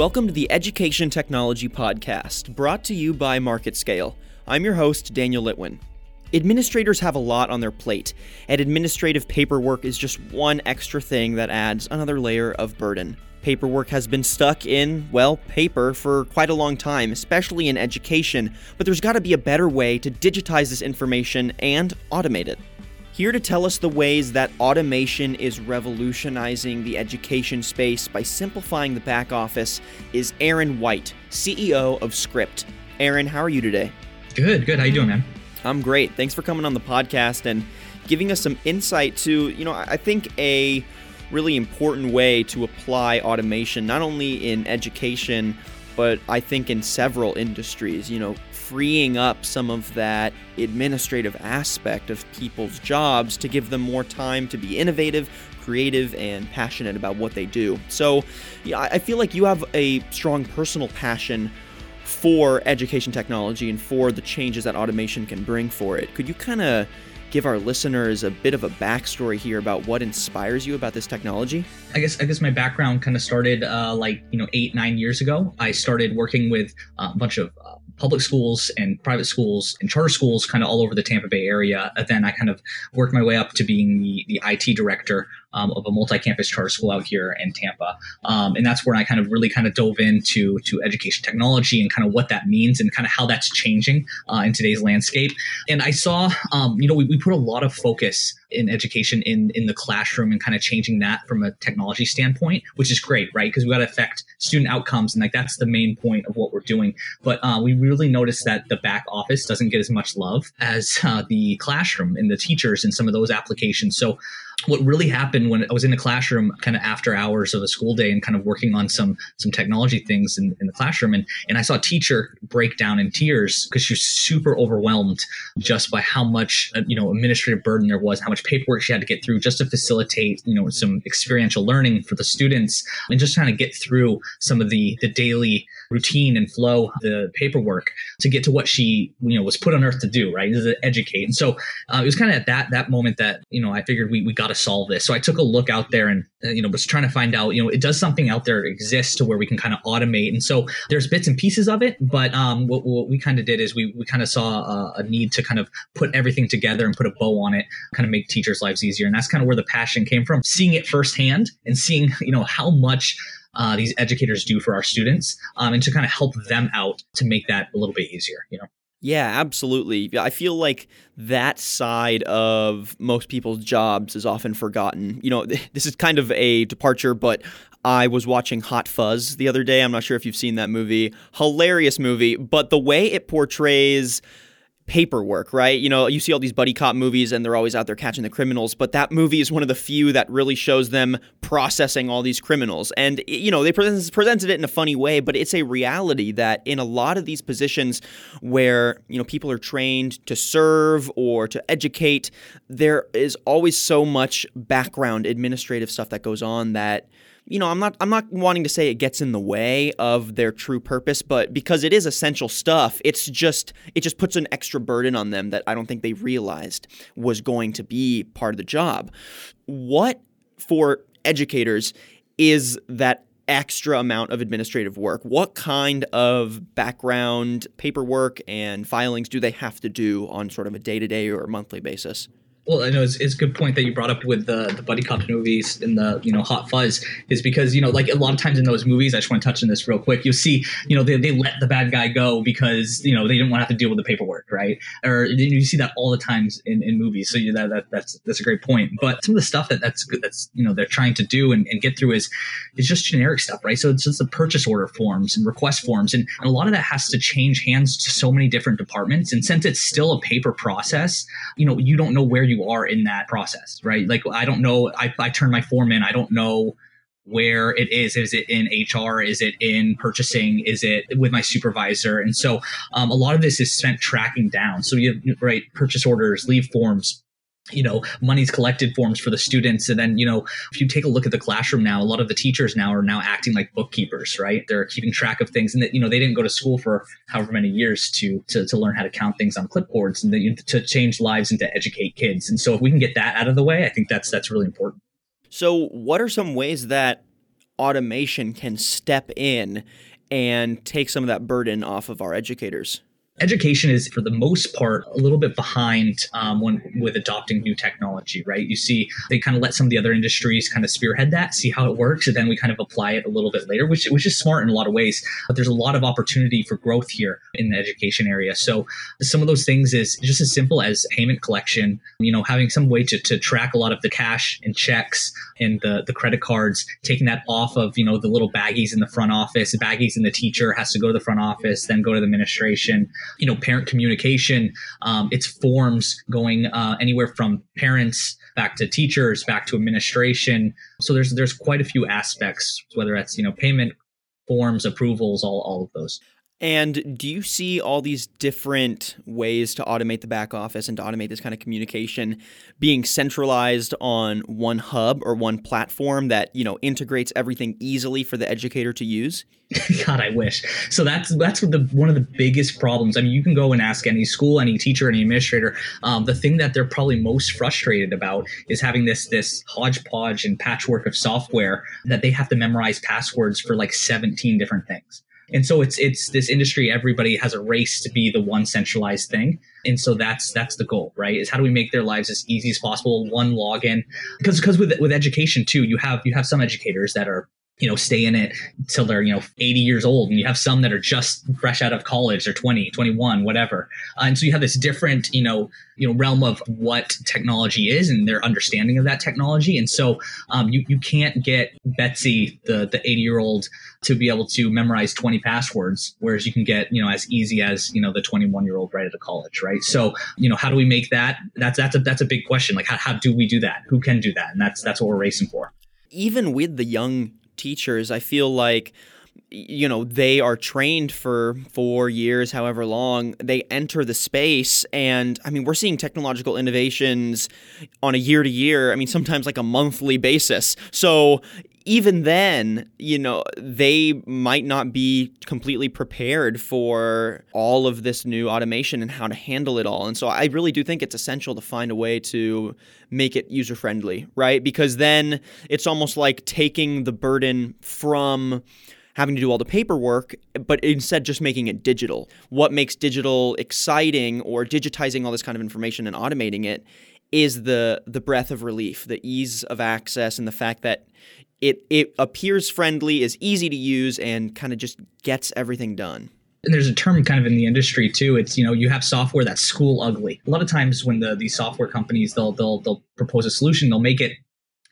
Welcome to the Education Technology Podcast, brought to you by MarketScale. I'm your host, Daniel Litwin. Administrators have a lot on their plate, and administrative paperwork is just one extra thing that adds another layer of burden. Paperwork has been stuck in, well, paper for quite a long time, especially in education, but there's got to be a better way to digitize this information and automate it. Here to tell us the ways that automation is revolutionizing the education space by simplifying the back office is Aaron White, CEO of Script. Aaron, how are you today? Good, good. How you doing, man? I'm great. Thanks for coming on the podcast and giving us some insight to, you know, I think a really important way to apply automation not only in education but I think in several industries, you know, freeing up some of that administrative aspect of people's jobs to give them more time to be innovative, creative, and passionate about what they do. So, yeah, I feel like you have a strong personal passion for education technology and for the changes that automation can bring for it. Could you kind of give our listeners a bit of a backstory here about what inspires you about this technology? I guess I guess my background kind of started uh, like you know eight nine years ago. I started working with a bunch of uh, public schools and private schools and charter schools kind of all over the Tampa Bay area. And then I kind of worked my way up to being the, the IT director um, of a multi-campus charter school out here in Tampa. Um, and that's where I kind of really kind of dove into to education technology and kind of what that means and kind of how that's changing uh, in today's landscape. And I saw, um, you know, we, we put a lot of focus in education in in the classroom and kind of changing that from a technology standpoint, which is great, right? Because we got to affect student outcomes, and like that's the main point of what we're doing. But uh, we really noticed that the back office doesn't get as much love as uh, the classroom and the teachers and some of those applications. So what really happened when I was in the classroom kind of after hours of a school day and kind of working on some some technology things in, in the classroom and and I saw a teacher break down in tears because she was super overwhelmed just by how much uh, you know administrative burden there was how much paperwork she had to get through just to facilitate you know some experiential learning for the students and just trying to get through some of the the daily routine and flow the paperwork to get to what she you know was put on earth to do right is to educate and so uh, it was kind of at that that moment that you know I figured we, we got to solve this. So I took a look out there and uh, you know was trying to find out you know it does something out there exist to where we can kind of automate. And so there's bits and pieces of it, but um, what, what we kind of did is we we kind of saw a, a, need to kind of put everything together and put a bow on it, kind of make teachers' lives easier. And that's kind of where the passion came from, seeing it firsthand and seeing you know how much. Uh, these educators do for our students um, and to kind of help them out to make that a little bit easier you know yeah, absolutely. I feel like that side of most people's jobs is often forgotten. You know, this is kind of a departure, but I was watching Hot Fuzz the other day. I'm not sure if you've seen that movie. Hilarious movie, but the way it portrays paperwork, right? You know, you see all these buddy cop movies and they're always out there catching the criminals, but that movie is one of the few that really shows them processing all these criminals. And, you know, they presented it in a funny way, but it's a reality that in a lot of these positions where, you know, people are trained to serve or to educate, there is always so much background administrative stuff that goes on that you know, I'm not I'm not wanting to say it gets in the way of their true purpose, but because it is essential stuff, it's just it just puts an extra burden on them that I don't think they realized was going to be part of the job. What for educators is that extra amount of administrative work? What kind of background paperwork and filings do they have to do on sort of a day-to-day or monthly basis? Well, I know it's, it's a good point that you brought up with the the buddy cop movies and the you know Hot Fuzz is because you know like a lot of times in those movies, I just want to touch on this real quick. You'll see you know they, they let the bad guy go because you know they didn't want to have to deal with the paperwork, right? Or you see that all the times in, in movies. So you, that, that that's that's a great point. But some of the stuff that that's good that's you know they're trying to do and, and get through is is just generic stuff, right? So it's just the purchase order forms and request forms, and, and a lot of that has to change hands to so many different departments. And since it's still a paper process, you know you don't know where you are in that process, right? Like I don't know, I, I turn my form in, I don't know where it is. Is it in HR? Is it in purchasing? Is it with my supervisor? And so um, a lot of this is spent tracking down. So you have, right, purchase orders, leave forms, you know money's collected forms for the students. And then you know if you take a look at the classroom now a lot of the teachers now are now acting like bookkeepers right? They're keeping track of things. And that you know they didn't go to school for however many years to to, to learn how to count things on clipboards and the, to change lives and to educate kids. And so if we can get that out of the way i think that's that's really important. So what are some ways that automation can step in and take some of that burden off of our educators? Education is for the most part a little bit behind um, when with adopting new technology right? You see they kind of let some of the other industries kind of spearhead that see how it works and then we kind of apply it a little bit later which, which is smart in a lot of ways but there's a lot of opportunity for growth here in the education area. So some of those things is just as simple as payment collection you know having some way to, to track a lot of the cash and checks and the, the credit cards taking that off of you know the little baggies in the front office baggies in the teacher has to go to the front office then go to the administration you know parent communication. Um, it's forms going uh, anywhere from parents back to teachers back to administration. So there's there's quite a few aspects whether that's you know payment forms approvals all, all of those and do you see all these different ways to automate the back office and to automate this kind of communication being centralized on one hub or one platform that, you know, integrates everything easily for the educator to use? God, I wish. So that's that's the one of the biggest problems. I mean, you can go and ask any school, any teacher, any administrator. Um, the thing that they're probably most frustrated about is having this this hodgepodge and patchwork of software that they have to memorize passwords for like 17 different things. And so it's it's this industry. Everybody has a race to be the one centralized thing, and so that's that's the goal, right? Is how do we make their lives as easy as possible? One login, because because with with education too, you have you have some educators that are you know stay in it till they're you know 80 years old and you have some that are just fresh out of college or 20 21 whatever. Uh, and so you have this different you know you know realm of what technology is and their understanding of that technology. And so um, you, you can't get betsy the the 80 year old to be able to memorize 20 passwords whereas you can get you know as easy as you know the 21 year old right out of college right? So you know how do we make that? That's that's a that's a big question. Like how, how do we do that? Who can do that? And that's that's what we're racing for. Even with the young teachers, I feel like you know they are trained for four years however long they enter the space and i mean we're seeing technological innovations on a year to year i mean sometimes like a monthly basis so even then, you know, they might not be completely prepared for all of this new automation and how to handle it all. And so I really do think it's essential to find a way to make it user friendly, right? Because then it's almost like taking the burden from having to do all the paperwork, but instead just making it digital. What makes digital exciting or digitizing all this kind of information and automating it is the the breath of relief, the ease of access and the fact that it it appears friendly, is easy to use, and kind of just gets everything done. And there's a term kind of in the industry too. It's you know you have software that's school ugly. A lot of times when the these software companies they'll they'll they'll propose a solution, they'll make it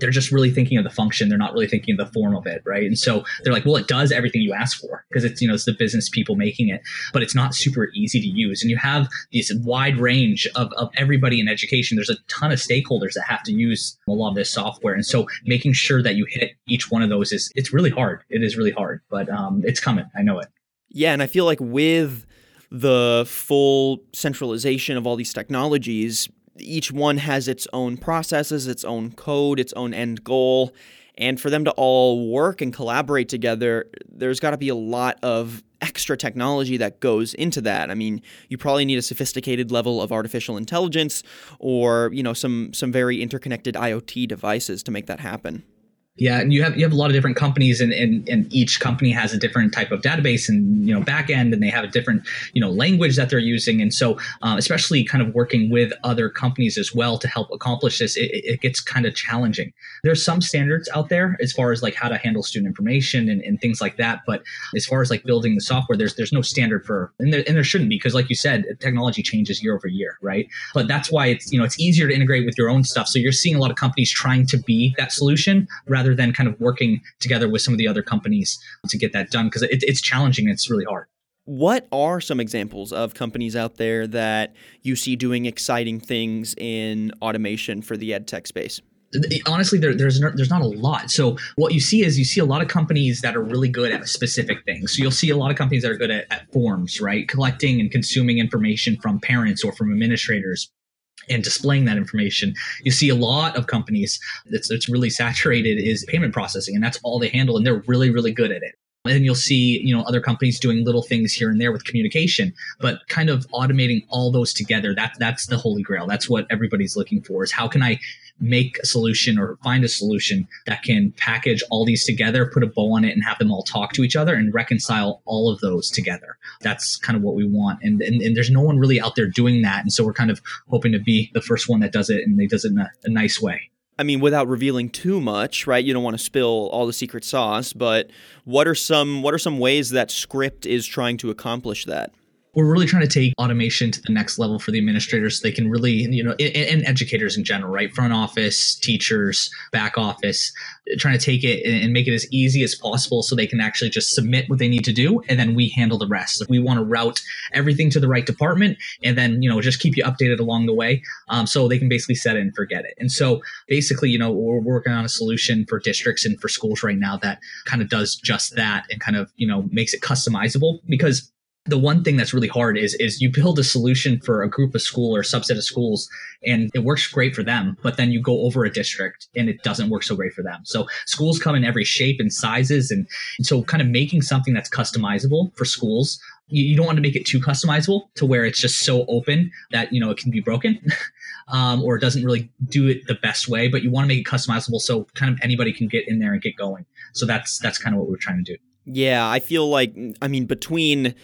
they're just really thinking of the function they're not really thinking of the form of it right? And so they're like well it does everything you ask for because it's you know it's the business people making it but it's not super easy to use. And you have this wide range of, of everybody in education. There's a ton of stakeholders that have to use a lot of this software. And so making sure that you hit each one of those is it's really hard. It is really hard but um, it's coming. I know it. Yeah and i feel like with the full centralization of all these technologies each one has its own processes, its own code, its own end goal. And for them to all work and collaborate together, there's got to be a lot of extra technology that goes into that. I mean, you probably need a sophisticated level of artificial intelligence or, you know, some some very interconnected IoT devices to make that happen. Yeah, and you have you have a lot of different companies, and, and and each company has a different type of database and you know backend, and they have a different you know language that they're using, and so uh, especially kind of working with other companies as well to help accomplish this, it, it, gets kind of challenging. There's some standards out there as far as like how to handle student information and, and things like that, but as far as like building the software, there's there's no standard for, and there, and there shouldn't be because like you said, technology changes year over year, right? But that's why it's you know it's easier to integrate with your own stuff. So you're seeing a lot of companies trying to be that solution rather rather than kind of working together with some of the other companies to get that done because it, it's challenging it's really hard. What are some examples of companies out there that you see doing exciting things in automation for the ed tech space? Honestly there, there's no, there's not a lot. So what you see is you see a lot of companies that are really good at specific things. So you'll see a lot of companies that are good at, at forms right? Collecting and consuming information from parents or from administrators and displaying that information. You see a lot of companies that's, that's really saturated is payment processing, and that's all they handle, and they're really, really good at it. And you'll see, you know, other companies doing little things here and there with communication, but kind of automating all those together. That that's the holy grail. That's what everybody's looking for. Is how can I make a solution or find a solution that can package all these together, put a bow on it, and have them all talk to each other and reconcile all of those together. That's kind of what we want. And, and, and there's no one really out there doing that. And so we're kind of hoping to be the first one that does it and they does it in a, a nice way. I mean, without revealing too much, right? You don't want to spill all the secret sauce, but what are some what are some ways that Script is trying to accomplish that? We're really trying to take automation to the next level for the administrators so they can really you know and, and, educators in general right? Front office teachers back office trying to take it and make it as easy as possible so they can actually just submit what they need to do and then we handle the rest. We want to route everything to the right department and then you know just keep you updated along the way um, so they can basically set it and forget it. And so basically you know we're working on a solution for districts and for schools right now that kind of does just that and kind of you know makes it customizable because the one thing that's really hard is is you build a solution for a group of school or subset of schools and it works great for them but then you go over a district and it doesn't work so great for them. So schools come in every shape and sizes and, so kind of making something that's customizable for schools you, you, don't want to make it too customizable to where it's just so open that you know it can be broken um, or it doesn't really do it the best way but you want to make it customizable so kind of anybody can get in there and get going. So that's that's kind of what we're trying to do. Yeah i feel like i mean between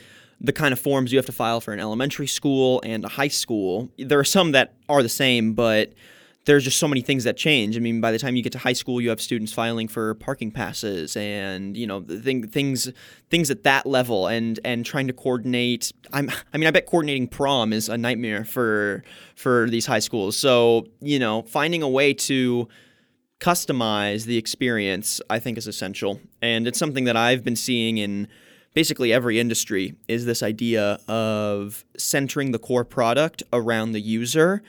the kind of forms you have to file for an elementary school and a high school. There are some that are the same, but there's just so many things that change. I mean, by the time you get to high school, you have students filing for parking passes and you know the thing, things things at that level, and and trying to coordinate. I'm I mean, I bet coordinating prom is a nightmare for for these high schools. So you know, finding a way to customize the experience, I think, is essential, and it's something that I've been seeing in basically every industry is this idea of centering the core product around the user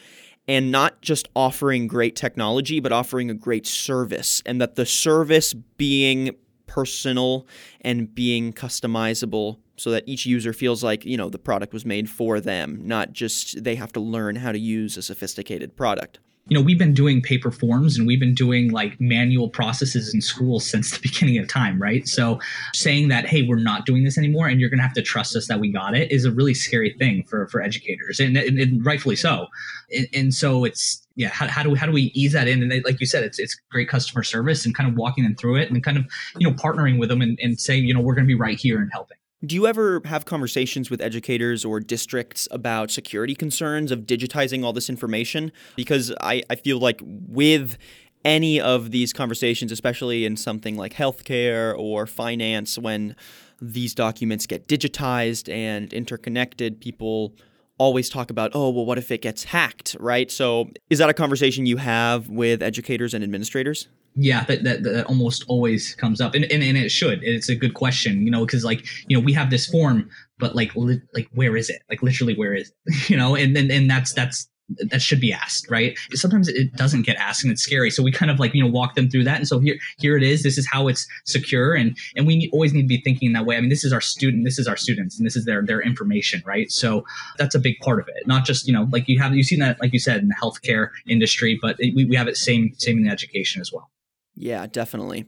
and not just offering great technology, but offering a great service, and that the service being personal and being customizable so that each user feels like you know the product was made for them not just they have to learn how to use a sophisticated product you know, we've been doing paper forms and we've been doing like manual processes in school since the beginning of time, right? So saying that, hey, we're not doing this anymore and you're going to have to trust us that we got it is a really scary thing for, for educators and, and, and rightfully so. And, and, so it's, yeah, how, how, do we, how do we ease that in? And they, like you said, it's, it's great customer service and kind of walking them through it and kind of, you know, partnering with them and, and saying, you know, we're going to be right here and helping. Do you ever have conversations with educators or districts about security concerns of digitizing all this information? Because I, I feel like with any of these conversations, especially in something like healthcare or finance, when these documents get digitized and interconnected, people always talk about, oh, well, what if it gets hacked, right? So is that a conversation you have with educators and administrators? Yeah, that, that, that almost always comes up, and, and and it should. It's a good question, you know, because like you know we have this form, but like li- like where is it? Like literally where is it? you know, and and and that's that's that should be asked, right? Sometimes it doesn't get asked and it's scary. So we kind of like, you know, walk them through that. And so here, here it is. This is how it's secure. And, and we always need to be thinking that way. I mean, this is our student, this is our students and this is their, their information, right? So that's a big part of it. Not just, you know, like you have, you've seen that, like you said, in the healthcare industry, but it, we, we have it same, same in education as well. Yeah, definitely.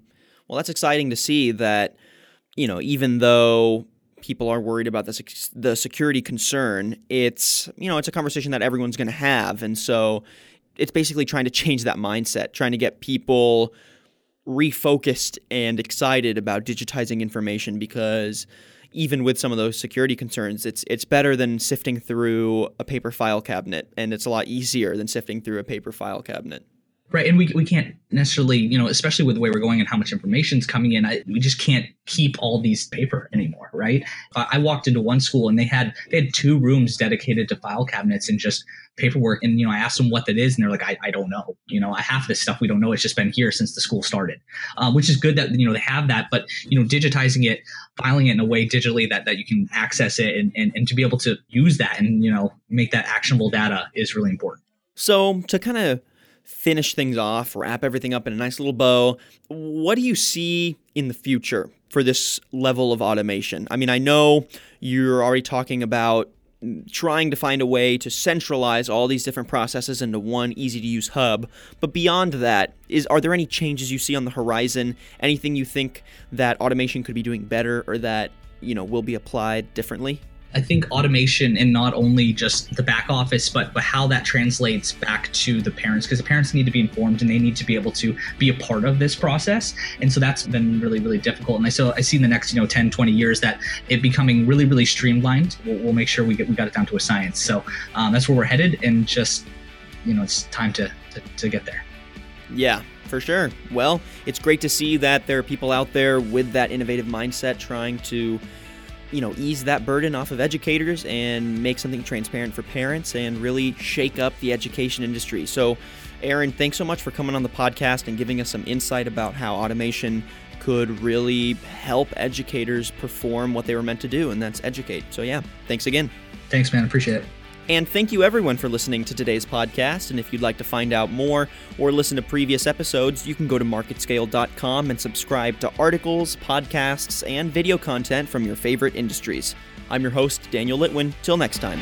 Well, that's exciting to see that, you know, even though people are worried about the the security concern, it's, you know, it's a conversation that everyone's going to have. And so it's basically trying to change that mindset, trying to get people refocused and excited about digitizing information because even with some of those security concerns, it's it's better than sifting through a paper file cabinet and it's a lot easier than sifting through a paper file cabinet. Right. And we, we can't necessarily, you know, especially with the way we're going and how much information is coming in, I, we just can't keep all these paper anymore. Right. I, walked into one school and they had, they had two rooms dedicated to file cabinets and just paperwork. And, you know, I asked them what that is and they're like, I, I don't know. You know, half this stuff we don't know. It's just been here since the school started, um, which is good that, you know, they have that, but, you know, digitizing it, filing it in a way digitally that, that you can access it and, and, and to be able to use that and, you know, make that actionable data is really important. So to kind of finish things off, wrap everything up in a nice little bow. What do you see in the future for this level of automation? I mean, I know you're already talking about trying to find a way to centralize all these different processes into one easy to use hub but beyond that is are there any changes you see on the horizon anything you think that automation could be doing better or that you know will be applied differently I think automation and not only just the back office, but but how that translates back to the parents, because the parents need to be informed and they need to be able to be a part of this process. And so that's been really, really difficult. And I so I see in the next, you know, 10, 20 years that it becoming really, really streamlined. We'll, we'll make sure we get we got it down to a science. So um, that's where we're headed, and just you know, it's time to, to, to get there. Yeah, for sure. Well, it's great to see that there are people out there with that innovative mindset trying to you know, ease that burden off of educators and make something transparent for parents and really shake up the education industry. So, Aaron, thanks so much for coming on the podcast and giving us some insight about how automation could really help educators perform what they were meant to do, and that's educate. So, yeah, thanks again. Thanks, man. Appreciate it. And thank you everyone for listening to today's podcast. And if you'd like to find out more or listen to previous episodes, you can go to marketscale.com and subscribe to articles, podcasts, and video content from your favorite industries. I'm your host, Daniel Litwin. Till next time.